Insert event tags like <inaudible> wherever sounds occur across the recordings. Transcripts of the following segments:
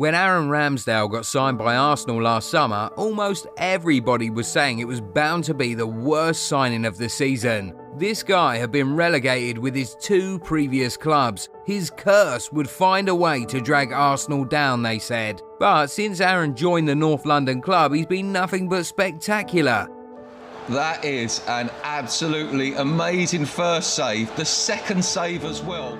When Aaron Ramsdale got signed by Arsenal last summer, almost everybody was saying it was bound to be the worst signing of the season. This guy had been relegated with his two previous clubs. His curse would find a way to drag Arsenal down, they said. But since Aaron joined the North London club, he's been nothing but spectacular. That is an absolutely amazing first save, the second save as well.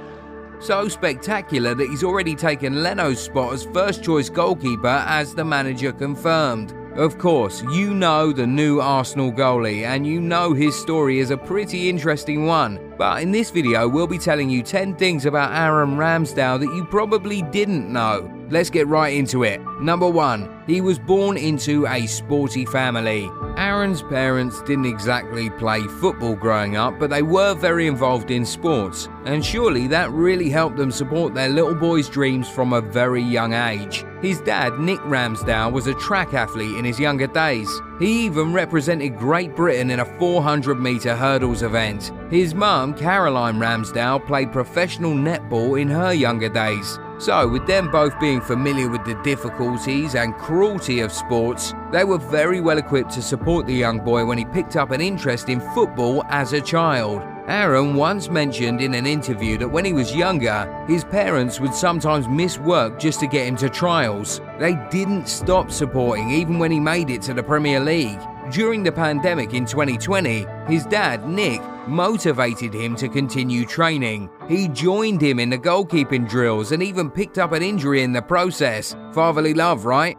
So spectacular that he's already taken Leno's spot as first choice goalkeeper, as the manager confirmed. Of course, you know the new Arsenal goalie, and you know his story is a pretty interesting one. But in this video, we'll be telling you 10 things about Aaron Ramsdale that you probably didn't know. Let's get right into it. Number 1. He was born into a sporty family. Aaron's parents didn't exactly play football growing up, but they were very involved in sports, and surely that really helped them support their little boy's dreams from a very young age. His dad, Nick Ramsdale, was a track athlete in his younger days. He even represented Great Britain in a 400 metre hurdles event. His mum, Caroline Ramsdale, played professional netball in her younger days. So, with them both being familiar with the difficulties and cruelty of sports, they were very well equipped to support the young boy when he picked up an interest in football as a child. Aaron once mentioned in an interview that when he was younger, his parents would sometimes miss work just to get him to trials. They didn't stop supporting even when he made it to the Premier League. During the pandemic in 2020, his dad, Nick, motivated him to continue training. He joined him in the goalkeeping drills and even picked up an injury in the process. Fatherly love, right?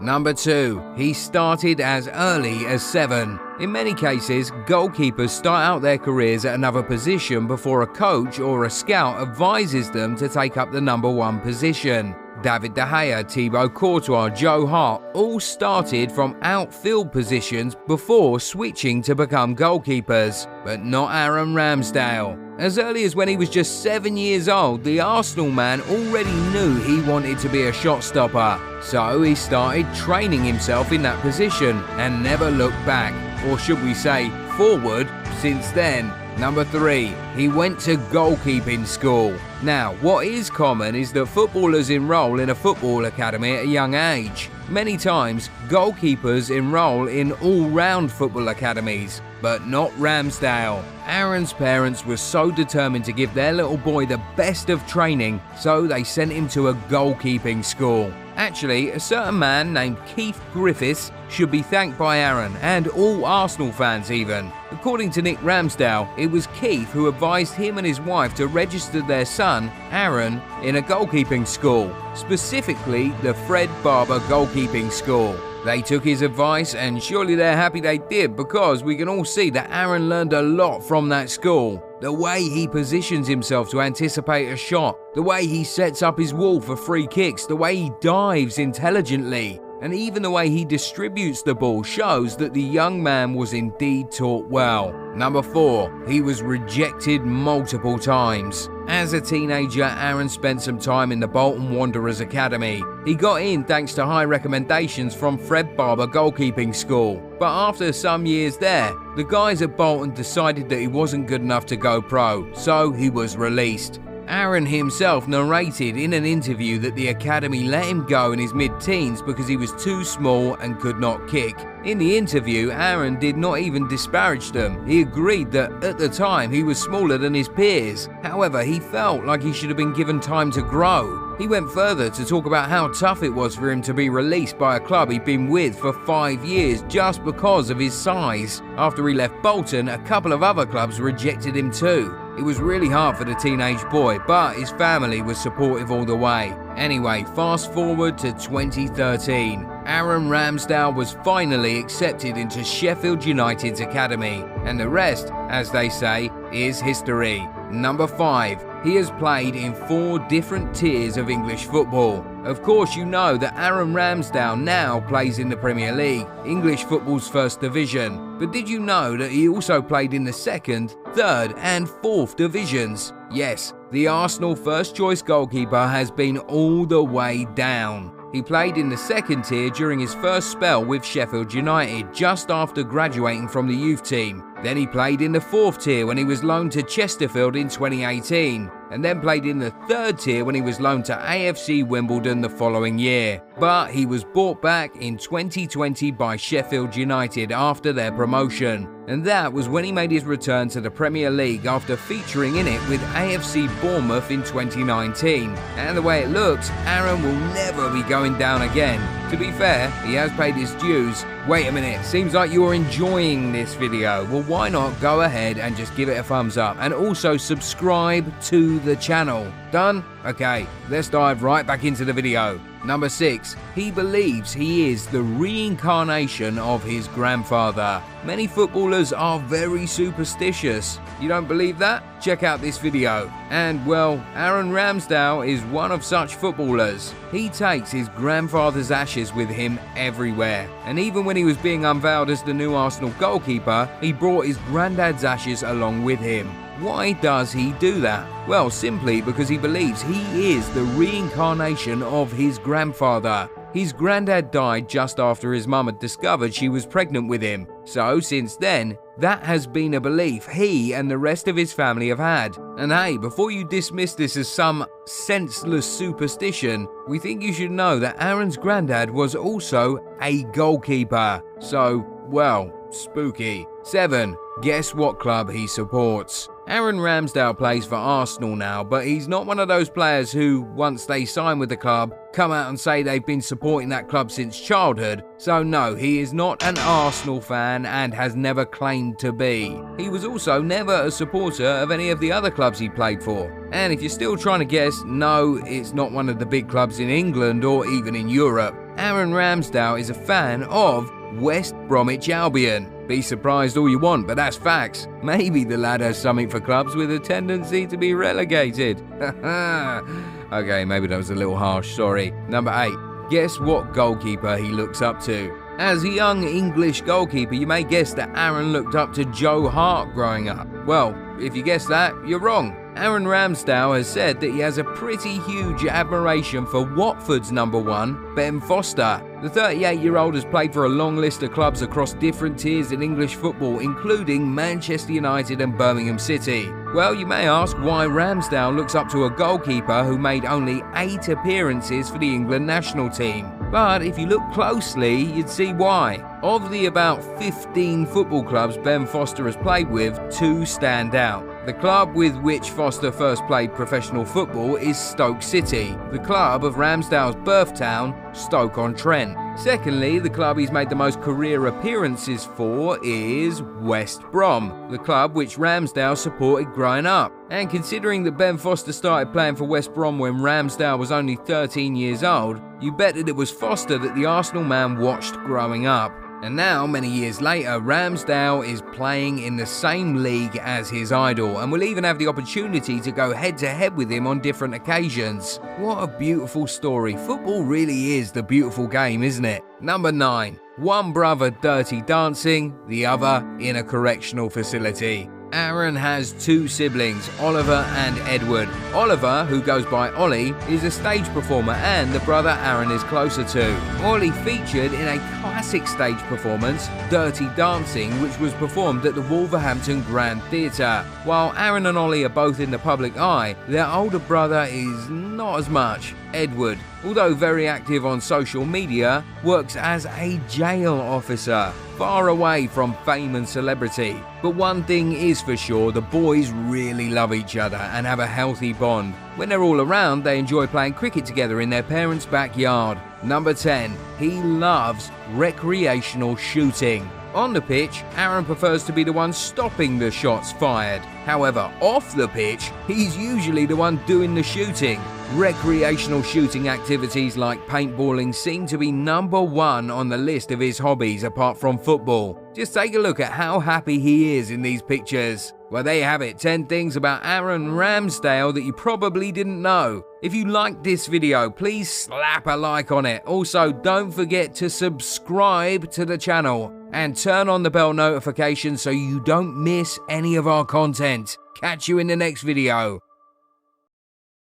Number 2. He started as early as 7. In many cases, goalkeepers start out their careers at another position before a coach or a scout advises them to take up the number 1 position. David De Gea, Thibaut Courtois, Joe Hart all started from outfield positions before switching to become goalkeepers, but not Aaron Ramsdale. As early as when he was just seven years old, the Arsenal man already knew he wanted to be a shot stopper, so he started training himself in that position and never looked back, or should we say, forward, since then. Number three, he went to goalkeeping school. Now, what is common is that footballers enroll in a football academy at a young age. Many times, goalkeepers enroll in all round football academies, but not Ramsdale. Aaron's parents were so determined to give their little boy the best of training, so they sent him to a goalkeeping school. Actually, a certain man named Keith Griffiths should be thanked by Aaron and all Arsenal fans, even. According to Nick Ramsdale, it was Keith who advised him and his wife to register their son, Aaron, in a goalkeeping school, specifically the Fred Barber Goalkeeping School. They took his advice, and surely they're happy they did because we can all see that Aaron learned a lot from that school. The way he positions himself to anticipate a shot, the way he sets up his wall for free kicks, the way he dives intelligently, and even the way he distributes the ball shows that the young man was indeed taught well. Number 4. He was rejected multiple times. As a teenager, Aaron spent some time in the Bolton Wanderers Academy. He got in thanks to high recommendations from Fred Barber Goalkeeping School. But after some years there, the guys at Bolton decided that he wasn't good enough to go pro, so he was released. Aaron himself narrated in an interview that the academy let him go in his mid teens because he was too small and could not kick. In the interview, Aaron did not even disparage them. He agreed that at the time he was smaller than his peers. However, he felt like he should have been given time to grow. He went further to talk about how tough it was for him to be released by a club he'd been with for five years just because of his size. After he left Bolton, a couple of other clubs rejected him too. It was really hard for the teenage boy, but his family was supportive all the way. Anyway, fast forward to 2013. Aaron Ramsdale was finally accepted into Sheffield United's academy, and the rest, as they say, is history. Number 5. He has played in four different tiers of English football. Of course, you know that Aaron Ramsdale now plays in the Premier League, English football's first division. But did you know that he also played in the second, third, and fourth divisions? Yes, the Arsenal first choice goalkeeper has been all the way down. He played in the second tier during his first spell with Sheffield United just after graduating from the youth team. Then he played in the fourth tier when he was loaned to Chesterfield in 2018. and then played in the third tier when he was loaned to AFC Wimbledon the following year. But he was bought back in 2020 by Sheffield United after their promotion and that was when he made his return to the Premier League after featuring in it with AFC Bournemouth in 2019. And the way it looks, Aaron will never be going down again. To be fair, he has paid his dues. Wait a minute, seems like you're enjoying this video. Well, why not go ahead and just give it a thumbs up and also subscribe to the channel. Done? Okay, let's dive right back into the video. Number 6. He believes he is the reincarnation of his grandfather. Many footballers are very superstitious. You don't believe that? Check out this video. And well, Aaron Ramsdale is one of such footballers. He takes his grandfather's ashes with him everywhere. And even when he was being unveiled as the new Arsenal goalkeeper, he brought his granddad's ashes along with him. Why does he do that? Well, simply because he believes he is the reincarnation of his grandfather. His granddad died just after his mum had discovered she was pregnant with him. So, since then, that has been a belief he and the rest of his family have had. And hey, before you dismiss this as some senseless superstition, we think you should know that Aaron's granddad was also a goalkeeper. So, well, spooky. 7. Guess what club he supports? Aaron Ramsdale plays for Arsenal now, but he's not one of those players who, once they sign with the club, come out and say they've been supporting that club since childhood. So, no, he is not an Arsenal fan and has never claimed to be. He was also never a supporter of any of the other clubs he played for. And if you're still trying to guess, no, it's not one of the big clubs in England or even in Europe. Aaron Ramsdale is a fan of West Bromwich Albion. Be surprised all you want, but that's facts. Maybe the lad has something for clubs with a tendency to be relegated. <laughs> okay, maybe that was a little harsh, sorry. Number 8. Guess what goalkeeper he looks up to? As a young English goalkeeper, you may guess that Aaron looked up to Joe Hart growing up. Well, if you guess that, you're wrong. Aaron Ramsdale has said that he has a pretty huge admiration for Watford's number one, Ben Foster. The 38 year old has played for a long list of clubs across different tiers in English football, including Manchester United and Birmingham City. Well, you may ask why Ramsdale looks up to a goalkeeper who made only 8 appearances for the England national team. But if you look closely, you'd see why. Of the about 15 football clubs Ben Foster has played with, two stand out. The club with which Foster first played professional football is Stoke City, the club of Ramsdale's birth town, Stoke-on-Trent. Secondly, the club he's made the most career appearances for is West Brom, the club which Ramsdale supported growing up. And considering that Ben Foster started playing for West Brom when Ramsdale was only 13 years old, you bet that it was Foster that the Arsenal man watched growing up. And now, many years later, Ramsdale is playing in the same league as his idol and will even have the opportunity to go head to head with him on different occasions. What a beautiful story. Football really is the beautiful game, isn't it? Number 9. One brother dirty dancing, the other in a correctional facility. Aaron has two siblings, Oliver and Edward. Oliver, who goes by Ollie, is a stage performer and the brother Aaron is closer to. Ollie featured in a classic stage performance, Dirty Dancing, which was performed at the Wolverhampton Grand Theatre. While Aaron and Ollie are both in the public eye, their older brother is not as much. Edward, although very active on social media, works as a jail officer, far away from fame and celebrity. But one thing is for sure the boys really love each other and have a healthy bond. When they're all around, they enjoy playing cricket together in their parents' backyard. Number 10, he loves recreational shooting. On the pitch, Aaron prefers to be the one stopping the shots fired. However, off the pitch, he's usually the one doing the shooting. Recreational shooting activities like paintballing seem to be number one on the list of his hobbies apart from football. Just take a look at how happy he is in these pictures. Well, there you have it 10 things about Aaron Ramsdale that you probably didn't know. If you liked this video, please slap a like on it. Also, don't forget to subscribe to the channel and turn on the bell notification so you don't miss any of our content. Catch you in the next video.